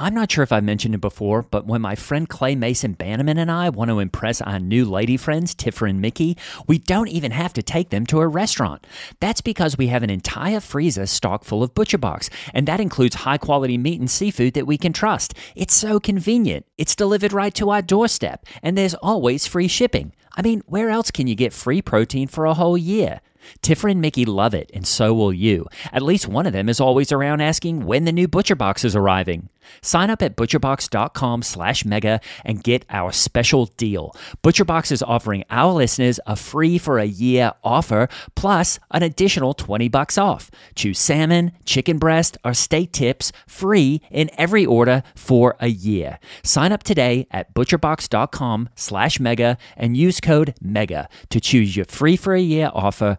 I'm not sure if I mentioned it before, but when my friend Clay Mason Bannerman and I want to impress our new lady friends, Tiffer and Mickey, we don't even have to take them to a restaurant. That's because we have an entire freezer stocked full of ButcherBox, and that includes high quality meat and seafood that we can trust. It's so convenient. It's delivered right to our doorstep, and there's always free shipping. I mean, where else can you get free protein for a whole year? Tiffer and Mickey love it, and so will you. At least one of them is always around asking when the new ButcherBox is arriving. Sign up at butcherbox.com slash mega and get our special deal. ButcherBox is offering our listeners a free for a year offer plus an additional 20 bucks off. Choose salmon, chicken breast, or steak tips free in every order for a year. Sign up today at butcherbox.com slash mega and use code MEGA to choose your free for a year offer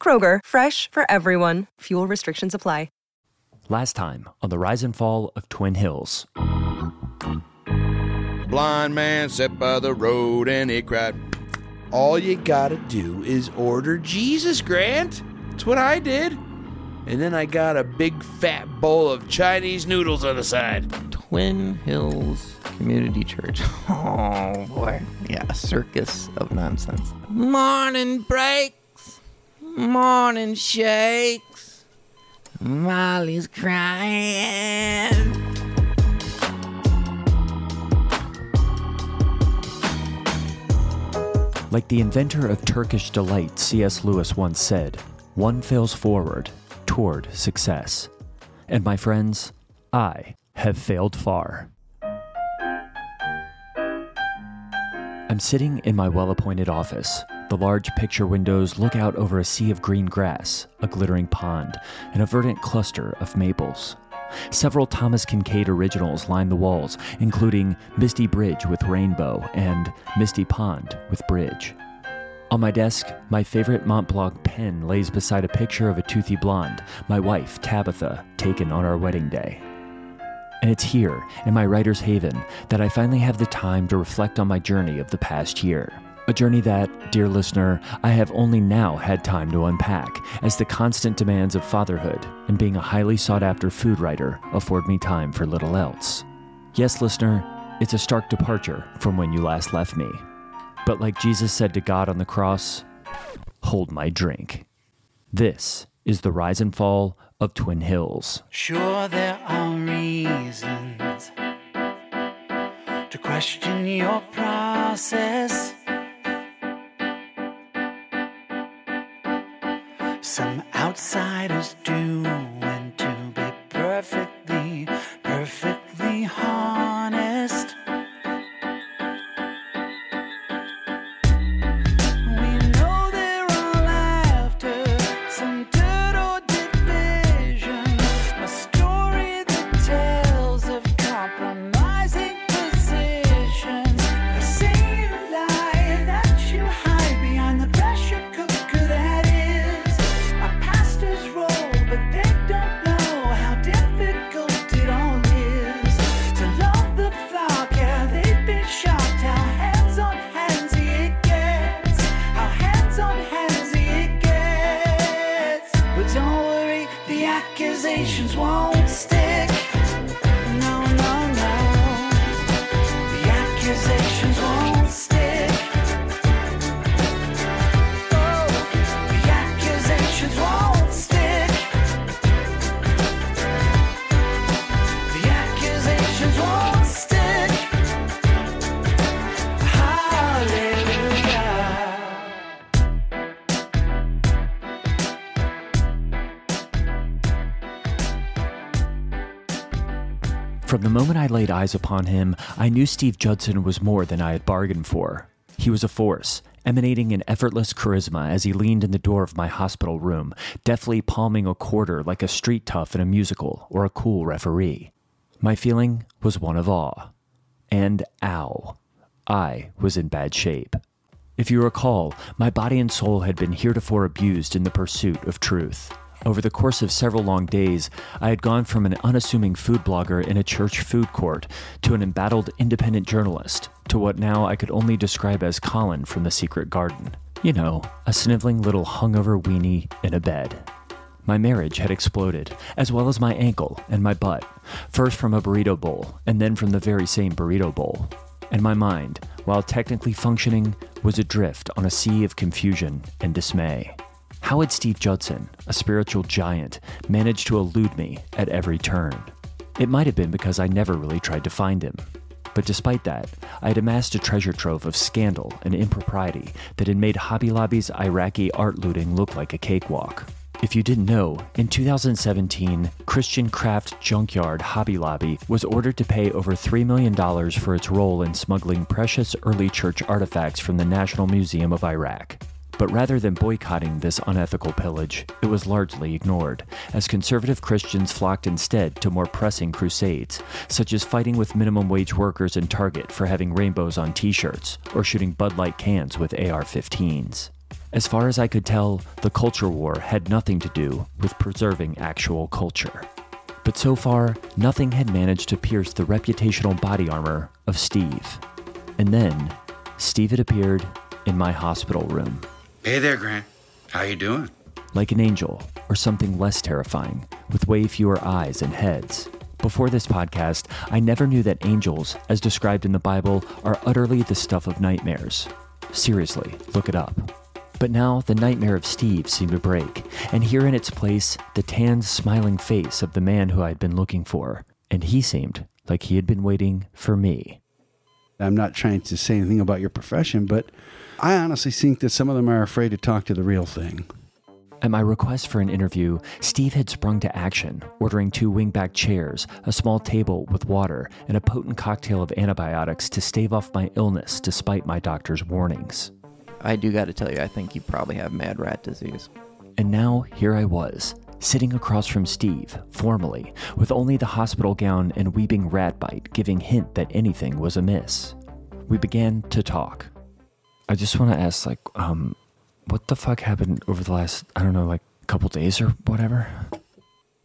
Kroger, fresh for everyone. Fuel restrictions apply. Last time on the rise and fall of Twin Hills. Blind man sat by the road and he cried, All you gotta do is order Jesus, Grant. That's what I did. And then I got a big fat bowl of Chinese noodles on the side. Twin Hills Community Church. Oh boy. Yeah, a circus of nonsense. Morning breaks, morning shakes. Molly's crying. Like the inventor of Turkish delight, C.S. Lewis once said, one fails forward toward success. And my friends, I have failed far. I'm sitting in my well appointed office. The large picture windows look out over a sea of green grass, a glittering pond, and a verdant cluster of maples. Several Thomas Kinkade originals line the walls, including Misty Bridge with Rainbow and Misty Pond with Bridge. On my desk, my favorite Mont Blanc pen lays beside a picture of a toothy blonde, my wife, Tabitha, taken on our wedding day. And it's here, in my writer's haven, that I finally have the time to reflect on my journey of the past year. A journey that, dear listener, I have only now had time to unpack, as the constant demands of fatherhood and being a highly sought after food writer afford me time for little else. Yes, listener, it's a stark departure from when you last left me. But like Jesus said to God on the cross, hold my drink. This is the rise and fall of Twin Hills. Sure, there are reasons to question your process. Some outsiders do, laid eyes upon him, I knew Steve Judson was more than I had bargained for. He was a force, emanating an effortless charisma as he leaned in the door of my hospital room, deftly palming a quarter like a street tough in a musical or a cool referee. My feeling was one of awe. And ow. I was in bad shape. If you recall, my body and soul had been heretofore abused in the pursuit of truth. Over the course of several long days, I had gone from an unassuming food blogger in a church food court to an embattled independent journalist to what now I could only describe as Colin from The Secret Garden. You know, a sniveling little hungover weenie in a bed. My marriage had exploded, as well as my ankle and my butt, first from a burrito bowl, and then from the very same burrito bowl. And my mind, while technically functioning, was adrift on a sea of confusion and dismay. How had Steve Judson, a spiritual giant, managed to elude me at every turn? It might have been because I never really tried to find him. But despite that, I had amassed a treasure trove of scandal and impropriety that had made Hobby Lobby's Iraqi art looting look like a cakewalk. If you didn't know, in 2017, Christian Craft Junkyard Hobby Lobby was ordered to pay over $3 million for its role in smuggling precious early church artifacts from the National Museum of Iraq. But rather than boycotting this unethical pillage, it was largely ignored, as conservative Christians flocked instead to more pressing crusades, such as fighting with minimum wage workers in Target for having rainbows on t shirts, or shooting Bud Light cans with AR 15s. As far as I could tell, the culture war had nothing to do with preserving actual culture. But so far, nothing had managed to pierce the reputational body armor of Steve. And then, Steve had appeared in my hospital room. Hey there, Grant. How you doing? like an angel or something less terrifying, with way fewer eyes and heads. Before this podcast, I never knew that angels, as described in the Bible, are utterly the stuff of nightmares. Seriously, look it up. But now the nightmare of Steve seemed to break, and here in its place, the tanned, smiling face of the man who I'd been looking for, and he seemed like he had been waiting for me. I'm not trying to say anything about your profession, but I honestly think that some of them are afraid to talk to the real thing. At my request for an interview, Steve had sprung to action, ordering two wingback chairs, a small table with water, and a potent cocktail of antibiotics to stave off my illness despite my doctor's warnings. I do got to tell you, I think you probably have mad rat disease. And now here I was, sitting across from Steve, formally, with only the hospital gown and weeping rat bite giving hint that anything was amiss. We began to talk. I just want to ask, like, um, what the fuck happened over the last, I don't know, like, couple days or whatever?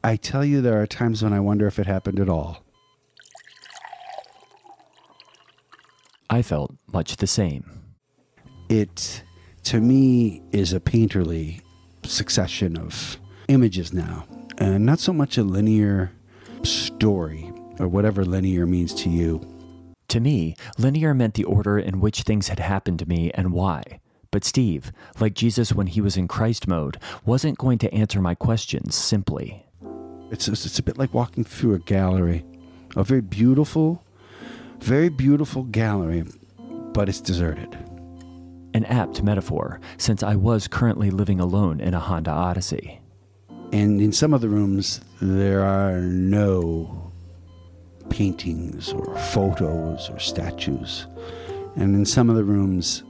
I tell you, there are times when I wonder if it happened at all. I felt much the same. It, to me, is a painterly succession of images now, and not so much a linear story or whatever linear means to you. To me, linear meant the order in which things had happened to me and why. But Steve, like Jesus when he was in Christ mode, wasn't going to answer my questions simply. It's it's a bit like walking through a gallery, a very beautiful, very beautiful gallery, but it's deserted. An apt metaphor, since I was currently living alone in a Honda Odyssey. And in some of the rooms, there are no paintings or photos or statues. And in some of the rooms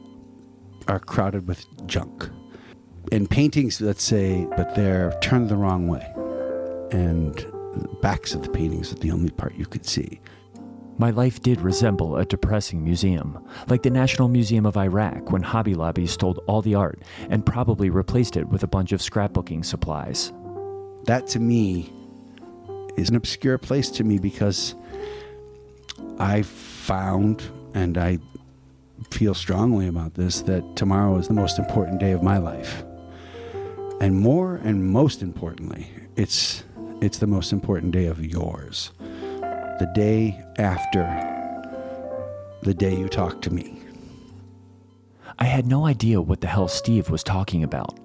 are crowded with junk. And paintings, let's say, but they're turned the wrong way. And the backs of the paintings are the only part you could see. My life did resemble a depressing museum, like the National Museum of Iraq when Hobby Lobby stole all the art and probably replaced it with a bunch of scrapbooking supplies. That to me is an obscure place to me because I found, and I feel strongly about this, that tomorrow is the most important day of my life. And more and most importantly, it's it's the most important day of yours. The day after the day you talk to me. I had no idea what the hell Steve was talking about.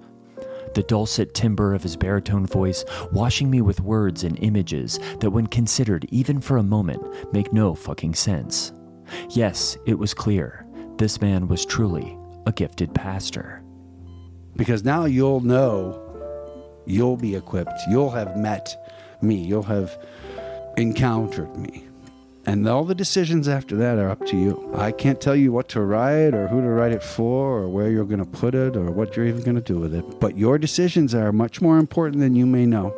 The dulcet timbre of his baritone voice washing me with words and images that, when considered even for a moment, make no fucking sense. Yes, it was clear. This man was truly a gifted pastor. Because now you'll know, you'll be equipped, you'll have met me, you'll have encountered me. And all the decisions after that are up to you. I can't tell you what to write or who to write it for or where you're going to put it or what you're even going to do with it. But your decisions are much more important than you may know.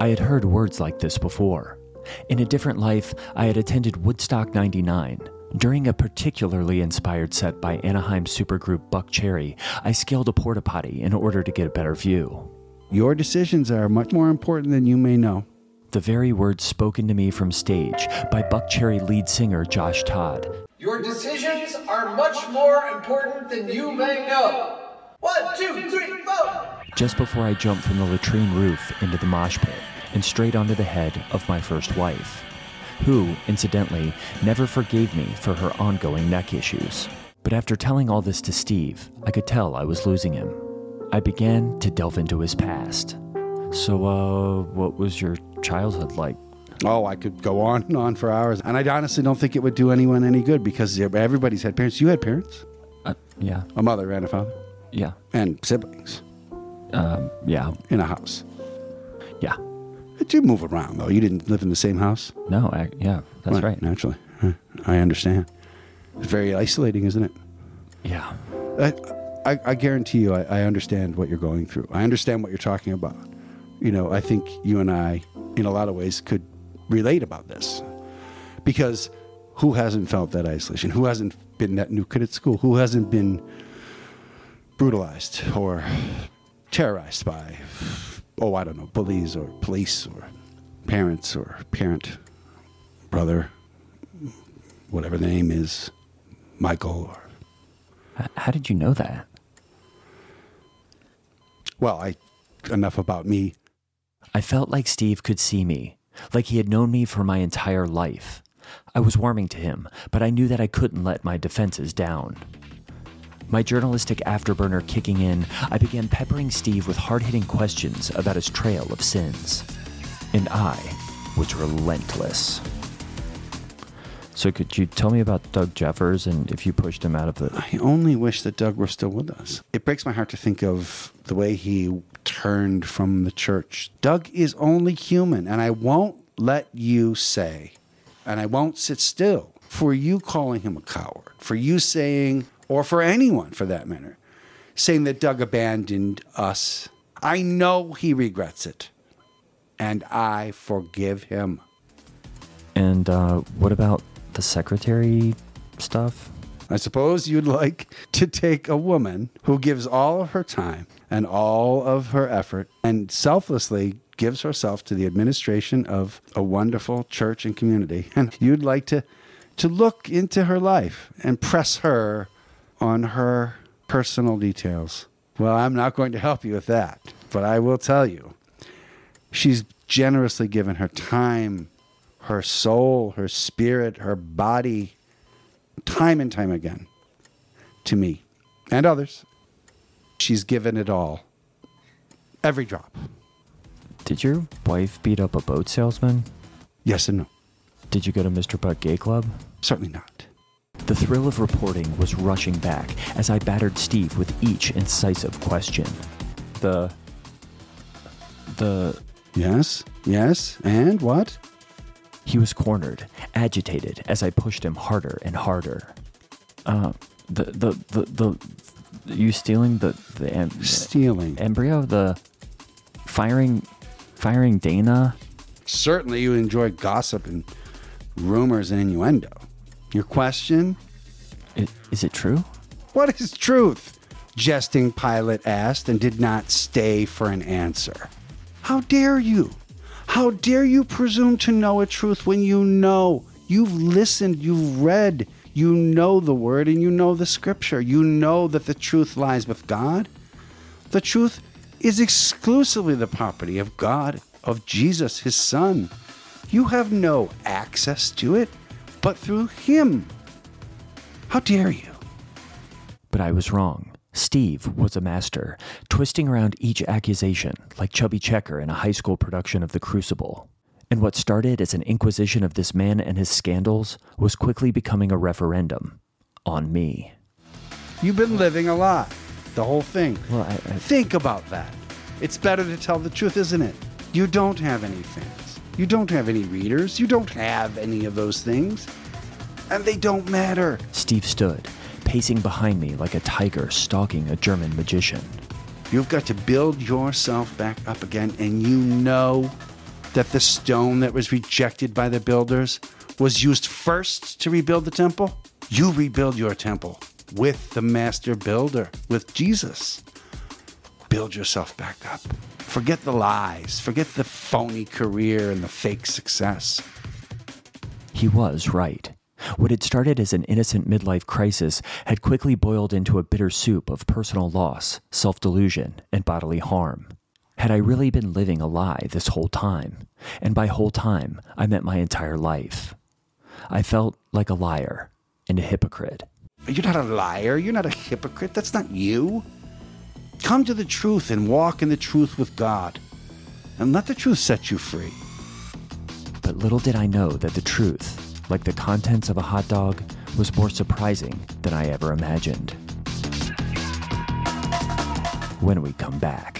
I had heard words like this before. In a different life, I had attended Woodstock 99. During a particularly inspired set by Anaheim supergroup Buckcherry, I scaled a porta potty in order to get a better view. Your decisions are much more important than you may know. The very words spoken to me from stage by Buckcherry lead singer Josh Todd. Your decisions are much more important than you may know. One, two, three, four. Just before I jumped from the latrine roof into the mosh pit and straight onto the head of my first wife, who, incidentally, never forgave me for her ongoing neck issues. But after telling all this to Steve, I could tell I was losing him. I began to delve into his past. So, uh, what was your childhood like? Oh, I could go on and on for hours. And I honestly don't think it would do anyone any good because everybody's had parents. You had parents? Uh, yeah, A mother and a father? yeah, And siblings um, yeah, in a house. yeah. But you move around, though. You didn't live in the same house? No, I, yeah, that's right. Naturally. I understand. It's very isolating, isn't it? Yeah. I, I, I guarantee you, I, I understand what you're going through. I understand what you're talking about. You know, I think you and I, in a lot of ways, could relate about this. Because who hasn't felt that isolation? Who hasn't been that new kid at school? Who hasn't been brutalized or terrorized by, oh, I don't know, bullies or police or parents or parent, brother, whatever the name is, Michael or How did you know that? Well, I enough about me. I felt like Steve could see me, like he had known me for my entire life. I was warming to him, but I knew that I couldn't let my defenses down. My journalistic afterburner kicking in, I began peppering Steve with hard hitting questions about his trail of sins. And I was relentless. So, could you tell me about Doug Jeffers and if you pushed him out of the. I only wish that Doug were still with us. It breaks my heart to think of the way he turned from the church. Doug is only human, and I won't let you say, and I won't sit still for you calling him a coward, for you saying, or for anyone for that matter, saying that Doug abandoned us. I know he regrets it, and I forgive him. And uh, what about the secretary stuff? I suppose you'd like to take a woman who gives all of her time and all of her effort and selflessly gives herself to the administration of a wonderful church and community. And you'd like to, to look into her life and press her on her personal details. Well, I'm not going to help you with that, but I will tell you she's generously given her time, her soul, her spirit, her body, time and time again to me and others. She's given it all. Every drop. Did your wife beat up a boat salesman? Yes and no. Did you go to Mr. Butt Gay Club? Certainly not. The thrill of reporting was rushing back as I battered Steve with each incisive question. The. The. Yes, yes, and what? He was cornered, agitated as I pushed him harder and harder. Uh, the. The. The. the you stealing the. The. Em- Stealing. embryo? The. Firing. Firing Dana? Certainly you enjoy gossip and rumors and innuendo. Your question? Is it true? What is truth? Jesting Pilate asked and did not stay for an answer. How dare you? How dare you presume to know a truth when you know? You've listened, you've read, you know the word and you know the scripture. You know that the truth lies with God. The truth is exclusively the property of God, of Jesus, his Son. You have no access to it but through him. How dare you? But I was wrong. Steve was a master, twisting around each accusation like Chubby Checker in a high school production of The Crucible. And what started as an inquisition of this man and his scandals was quickly becoming a referendum on me. You've been living a lie. The whole thing. Well, I, I, Think about that. It's better to tell the truth, isn't it? You don't have any fans. You don't have any readers. You don't have any of those things. And they don't matter. Steve stood, pacing behind me like a tiger stalking a German magician. You've got to build yourself back up again, and you know that the stone that was rejected by the builders was used first to rebuild the temple. You rebuild your temple with the master builder, with Jesus. Build yourself back up. Forget the lies, forget the phony career and the fake success. He was right. What had started as an innocent midlife crisis had quickly boiled into a bitter soup of personal loss, self delusion, and bodily harm. Had I really been living a lie this whole time? And by whole time, I meant my entire life. I felt like a liar and a hypocrite. You're not a liar. You're not a hypocrite. That's not you. Come to the truth and walk in the truth with God. And let the truth set you free. But little did I know that the truth, like the contents of a hot dog, was more surprising than I ever imagined. When we come back.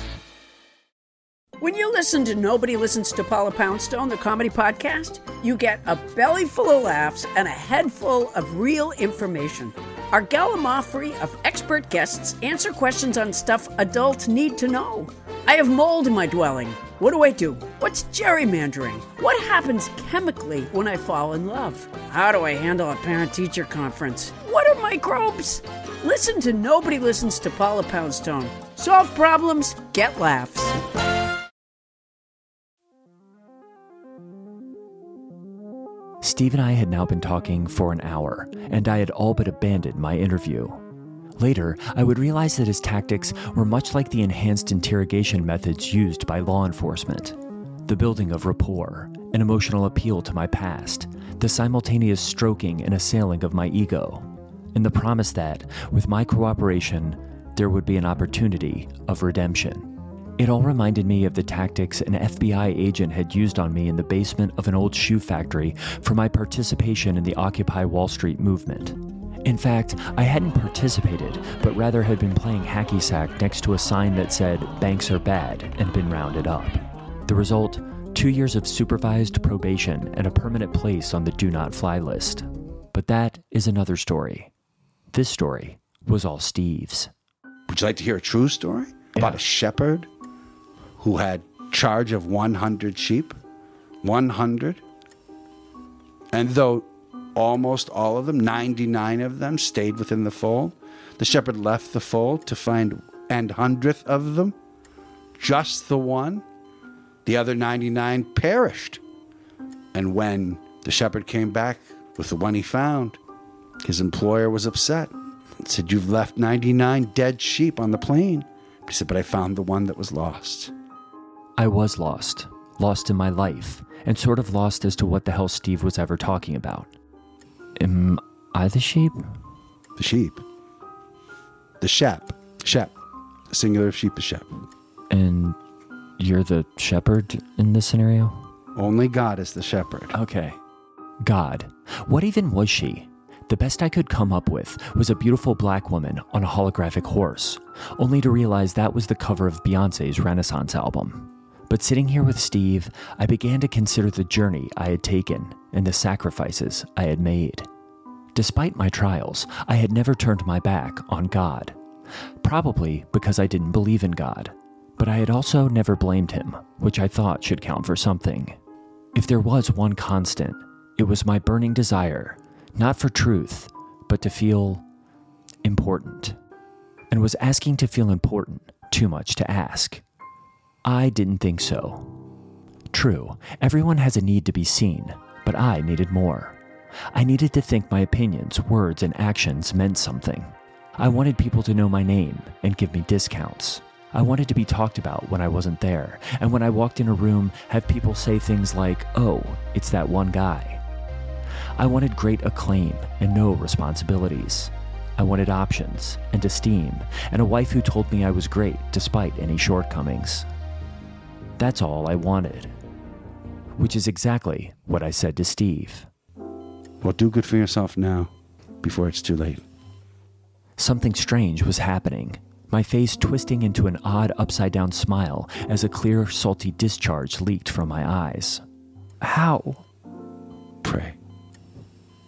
When you listen to Nobody Listens to Paula Poundstone, the comedy podcast, you get a belly full of laughs and a head full of real information. Our gallimaufry of expert guests answer questions on stuff adults need to know. I have mold in my dwelling. What do I do? What's gerrymandering? What happens chemically when I fall in love? How do I handle a parent teacher conference? What are microbes? Listen to Nobody Listens to Paula Poundstone. Solve problems, get laughs. Steve and I had now been talking for an hour, and I had all but abandoned my interview. Later, I would realize that his tactics were much like the enhanced interrogation methods used by law enforcement the building of rapport, an emotional appeal to my past, the simultaneous stroking and assailing of my ego, and the promise that, with my cooperation, there would be an opportunity of redemption. It all reminded me of the tactics an FBI agent had used on me in the basement of an old shoe factory for my participation in the Occupy Wall Street movement. In fact, I hadn't participated, but rather had been playing hacky sack next to a sign that said, Banks are bad, and been rounded up. The result two years of supervised probation and a permanent place on the do not fly list. But that is another story. This story was all Steve's. Would you like to hear a true story about a shepherd who had charge of 100 sheep? 100. And though almost all of them, 99 of them, stayed within the fold, the shepherd left the fold to find and hundredth of them, just the one. The other 99 perished. And when the shepherd came back with the one he found, his employer was upset and said, You've left 99 dead sheep on the plain. He said, But I found the one that was lost. I was lost, lost in my life, and sort of lost as to what the hell Steve was ever talking about. Am I the sheep? The sheep. The shep. Shep. The singular of sheep is shep. And you're the shepherd in this scenario? Only God is the shepherd. Okay. God. What even was she? The best I could come up with was a beautiful black woman on a holographic horse, only to realize that was the cover of Beyonce's Renaissance album. But sitting here with Steve, I began to consider the journey I had taken and the sacrifices I had made. Despite my trials, I had never turned my back on God. Probably because I didn't believe in God, but I had also never blamed Him, which I thought should count for something. If there was one constant, it was my burning desire, not for truth, but to feel important. And was asking to feel important too much to ask? I didn't think so. True, everyone has a need to be seen, but I needed more. I needed to think my opinions, words, and actions meant something. I wanted people to know my name and give me discounts. I wanted to be talked about when I wasn't there, and when I walked in a room, have people say things like, oh, it's that one guy. I wanted great acclaim and no responsibilities. I wanted options and esteem, and a wife who told me I was great despite any shortcomings. That's all I wanted. Which is exactly what I said to Steve. Well, do good for yourself now before it's too late. Something strange was happening, my face twisting into an odd upside down smile as a clear, salty discharge leaked from my eyes. How? Pray.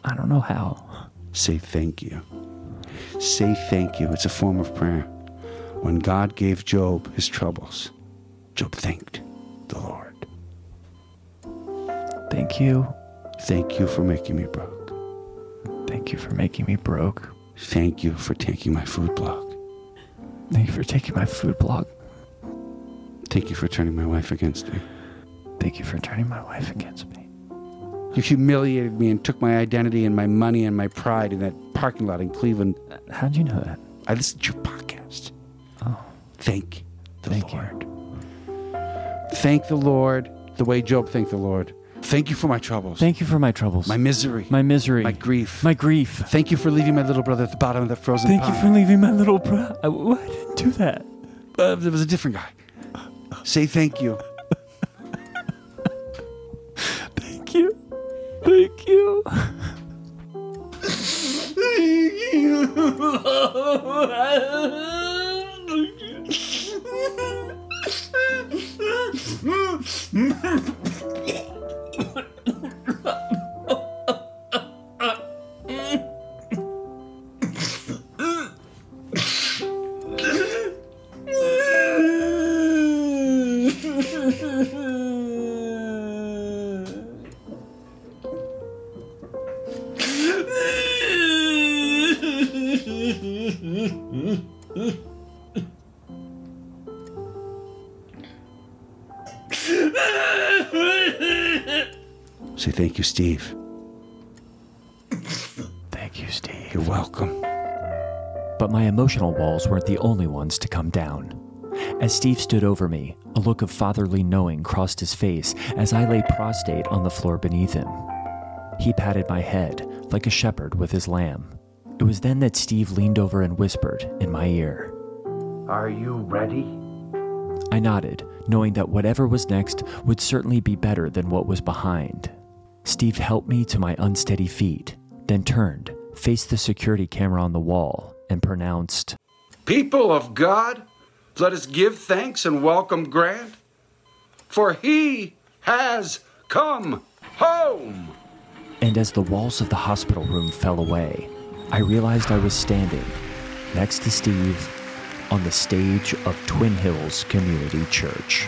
I don't know how. Say thank you. Say thank you. It's a form of prayer. When God gave Job his troubles, Job thanked the Lord. Thank you. Thank you for making me broke. Thank you for making me broke. Thank you for taking my food blog. Thank you for taking my food blog. Thank you for turning my wife against me. Thank you for turning my wife against me. You humiliated me and took my identity and my money and my pride in that parking lot in Cleveland. How'd you know that? I listened to your podcast. Oh. Thank the Thank Lord. Thank the Lord the way Job thanked the Lord. Thank you for my troubles. Thank you for my troubles. my misery. my misery. my grief. My grief. Thank you for leaving my little brother at the bottom of that frozen Thank pond. you for leaving my little brother. I, I didn't do that. Uh, there was a different guy. Say thank you. thank you. Thank you. Thank you. Mm-hmm. Say thank you, Steve. Thank you, Steve. You're welcome. But my emotional walls weren't the only ones to come down. As Steve stood over me, a look of fatherly knowing crossed his face as I lay prostrate on the floor beneath him. He patted my head like a shepherd with his lamb. It was then that Steve leaned over and whispered in my ear. Are you ready? I nodded, knowing that whatever was next would certainly be better than what was behind. Steve helped me to my unsteady feet, then turned, faced the security camera on the wall, and pronounced, People of God, let us give thanks and welcome Grant, for he has come home. And as the walls of the hospital room fell away, I realized I was standing next to Steve on the stage of Twin Hills Community Church.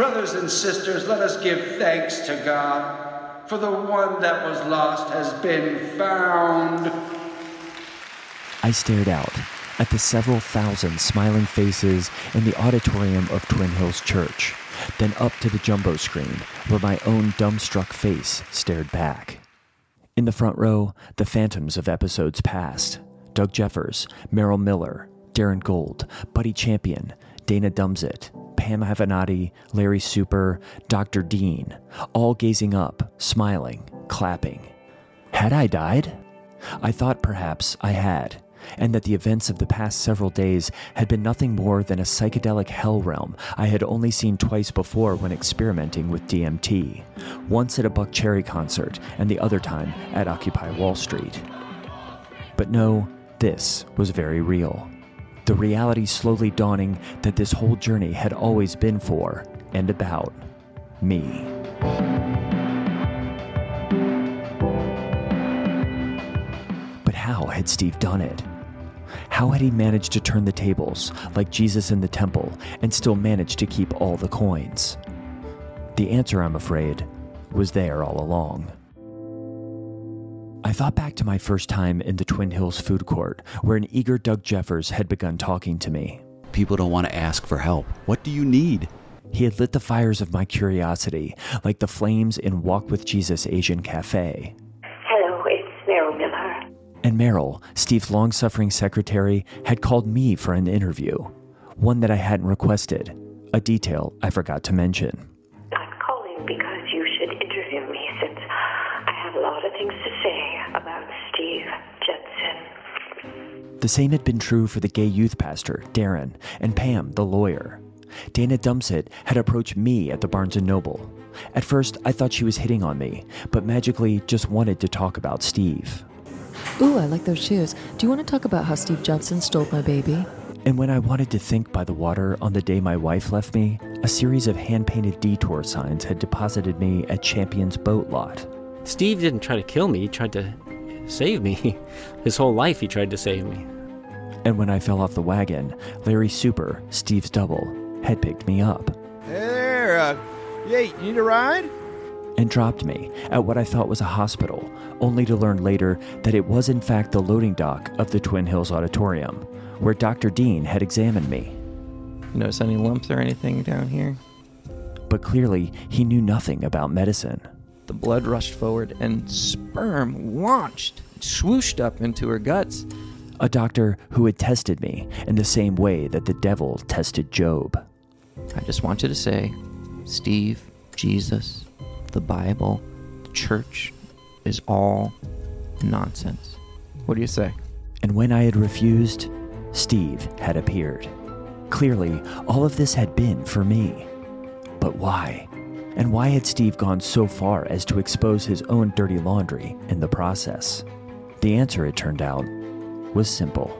Brothers and sisters, let us give thanks to God, for the one that was lost has been found. I stared out at the several thousand smiling faces in the auditorium of Twin Hills Church, then up to the jumbo screen where my own dumbstruck face stared back. In the front row, the phantoms of episodes past Doug Jeffers, Merrill Miller, Darren Gold, Buddy Champion, Dana Dumsit, Pam Avenatti, Larry Super, Dr. Dean, all gazing up, smiling, clapping. Had I died? I thought perhaps I had, and that the events of the past several days had been nothing more than a psychedelic hell realm I had only seen twice before when experimenting with DMT, once at a Buckcherry concert and the other time at Occupy Wall Street. But no, this was very real. The reality slowly dawning that this whole journey had always been for and about me. But how had Steve done it? How had he managed to turn the tables, like Jesus in the temple, and still manage to keep all the coins? The answer, I'm afraid, was there all along. I thought back to my first time in the Twin Hills food court, where an eager Doug Jeffers had begun talking to me. People don't want to ask for help. What do you need? He had lit the fires of my curiosity, like the flames in Walk with Jesus Asian Cafe. Hello, it's Meryl Miller. And Merrill, Steve's long suffering secretary, had called me for an interview, one that I hadn't requested, a detail I forgot to mention. The same had been true for the gay youth pastor, Darren, and Pam, the lawyer. Dana Dumsit had approached me at the Barnes & Noble. At first, I thought she was hitting on me, but magically just wanted to talk about Steve. Ooh, I like those shoes. Do you want to talk about how Steve Judson stole my baby? And when I wanted to think by the water on the day my wife left me, a series of hand painted detour signs had deposited me at Champion's boat lot. Steve didn't try to kill me, he tried to save me. His whole life he tried to save me. And when I fell off the wagon, Larry Super, Steve's double, had picked me up Hey there, uh, yeah, you need a ride? and dropped me at what I thought was a hospital, only to learn later that it was in fact the loading dock of the Twin Hills Auditorium, where Dr. Dean had examined me. Notice any lumps or anything down here? But clearly, he knew nothing about medicine. The blood rushed forward and sperm launched, swooshed up into her guts. A doctor who had tested me in the same way that the devil tested Job. I just want you to say, Steve, Jesus, the Bible, the church is all nonsense. What do you say? And when I had refused, Steve had appeared. Clearly, all of this had been for me. But why? And why had Steve gone so far as to expose his own dirty laundry in the process? The answer, it turned out, was simple.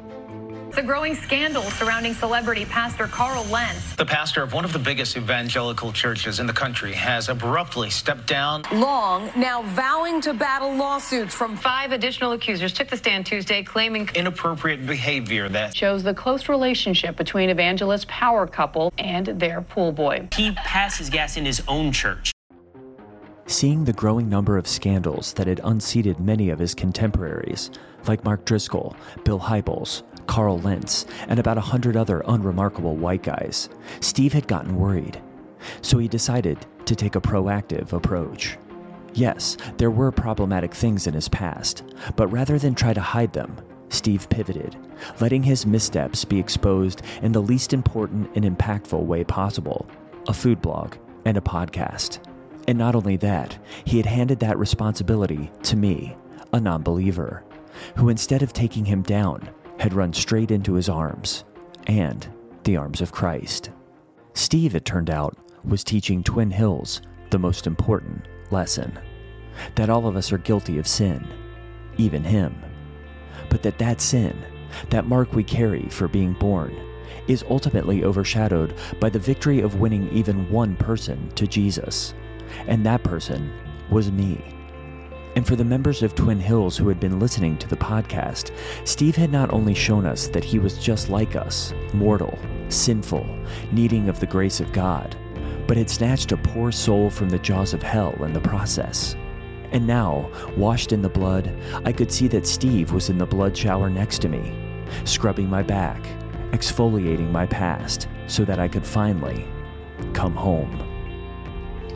The growing scandal surrounding celebrity pastor Carl Lentz. The pastor of one of the biggest evangelical churches in the country has abruptly stepped down. Long now vowing to battle lawsuits from five additional accusers took the stand Tuesday claiming Inappropriate behavior that shows the close relationship between evangelist power couple and their pool boy. He passes gas in his own church. Seeing the growing number of scandals that had unseated many of his contemporaries, like Mark Driscoll, Bill Hybels, Carl Lentz, and about a hundred other unremarkable white guys, Steve had gotten worried. So he decided to take a proactive approach. Yes, there were problematic things in his past, but rather than try to hide them, Steve pivoted, letting his missteps be exposed in the least important and impactful way possible a food blog and a podcast. And not only that, he had handed that responsibility to me, a non believer, who instead of taking him down, had run straight into his arms and the arms of Christ. Steve, it turned out, was teaching Twin Hills the most important lesson that all of us are guilty of sin, even him. But that that sin, that mark we carry for being born, is ultimately overshadowed by the victory of winning even one person to Jesus. And that person was me. And for the members of Twin Hills who had been listening to the podcast, Steve had not only shown us that he was just like us, mortal, sinful, needing of the grace of God, but had snatched a poor soul from the jaws of hell in the process. And now, washed in the blood, I could see that Steve was in the blood shower next to me, scrubbing my back, exfoliating my past, so that I could finally come home.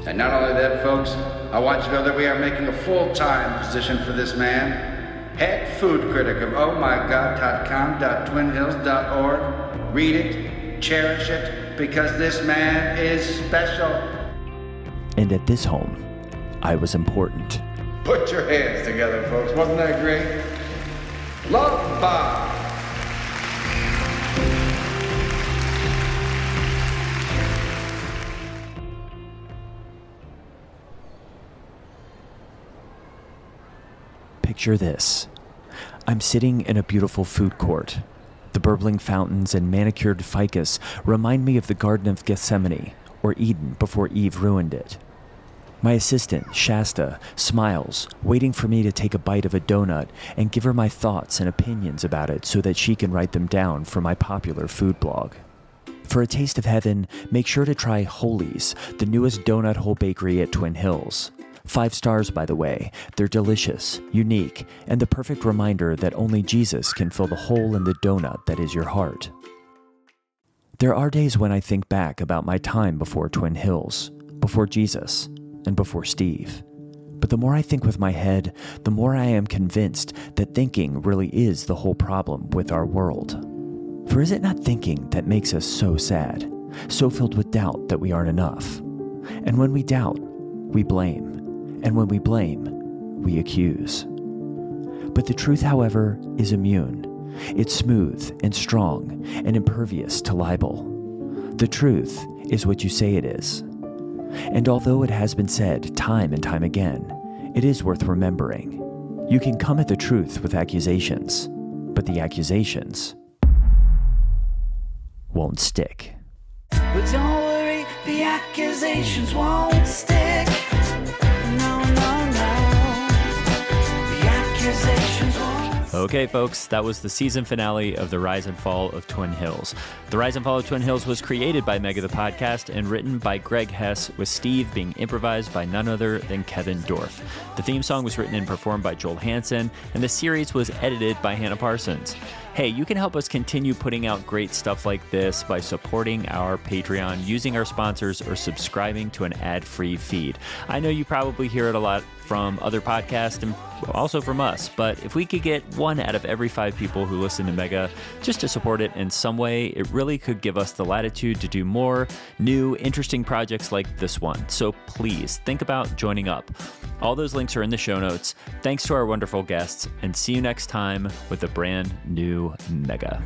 And not only that, folks, I want you to know that we are making a full-time position for this man. Head food critic of ohmygod.com.twinhills.org. Read it, cherish it, because this man is special. And at this home, I was important. Put your hands together, folks. Wasn't that great? Love Bob. Picture this I'm sitting in a beautiful food court. The burbling fountains and manicured ficus remind me of the Garden of Gethsemane, or Eden before Eve ruined it. My assistant, Shasta, smiles, waiting for me to take a bite of a donut and give her my thoughts and opinions about it so that she can write them down for my popular food blog. For a taste of heaven, make sure to try Holy's, the newest donut hole bakery at Twin Hills. Five stars, by the way. They're delicious, unique, and the perfect reminder that only Jesus can fill the hole in the donut that is your heart. There are days when I think back about my time before Twin Hills, before Jesus, and before Steve. But the more I think with my head, the more I am convinced that thinking really is the whole problem with our world. For is it not thinking that makes us so sad, so filled with doubt that we aren't enough? And when we doubt, we blame. And when we blame, we accuse. But the truth, however, is immune. It's smooth and strong and impervious to libel. The truth is what you say it is. And although it has been said time and time again, it is worth remembering. You can come at the truth with accusations, but the accusations won't stick. But don't worry, the accusations won't stick. Okay, folks, that was the season finale of The Rise and Fall of Twin Hills. The Rise and Fall of Twin Hills was created by Mega the Podcast and written by Greg Hess, with Steve being improvised by none other than Kevin Dorff. The theme song was written and performed by Joel Hanson, and the series was edited by Hannah Parsons. Hey, you can help us continue putting out great stuff like this by supporting our Patreon, using our sponsors, or subscribing to an ad free feed. I know you probably hear it a lot from other podcasts and also from us, but if we could get one out of every five people who listen to Mega just to support it in some way, it really could give us the latitude to do more new, interesting projects like this one. So please think about joining up. All those links are in the show notes. Thanks to our wonderful guests, and see you next time with a brand new Mega.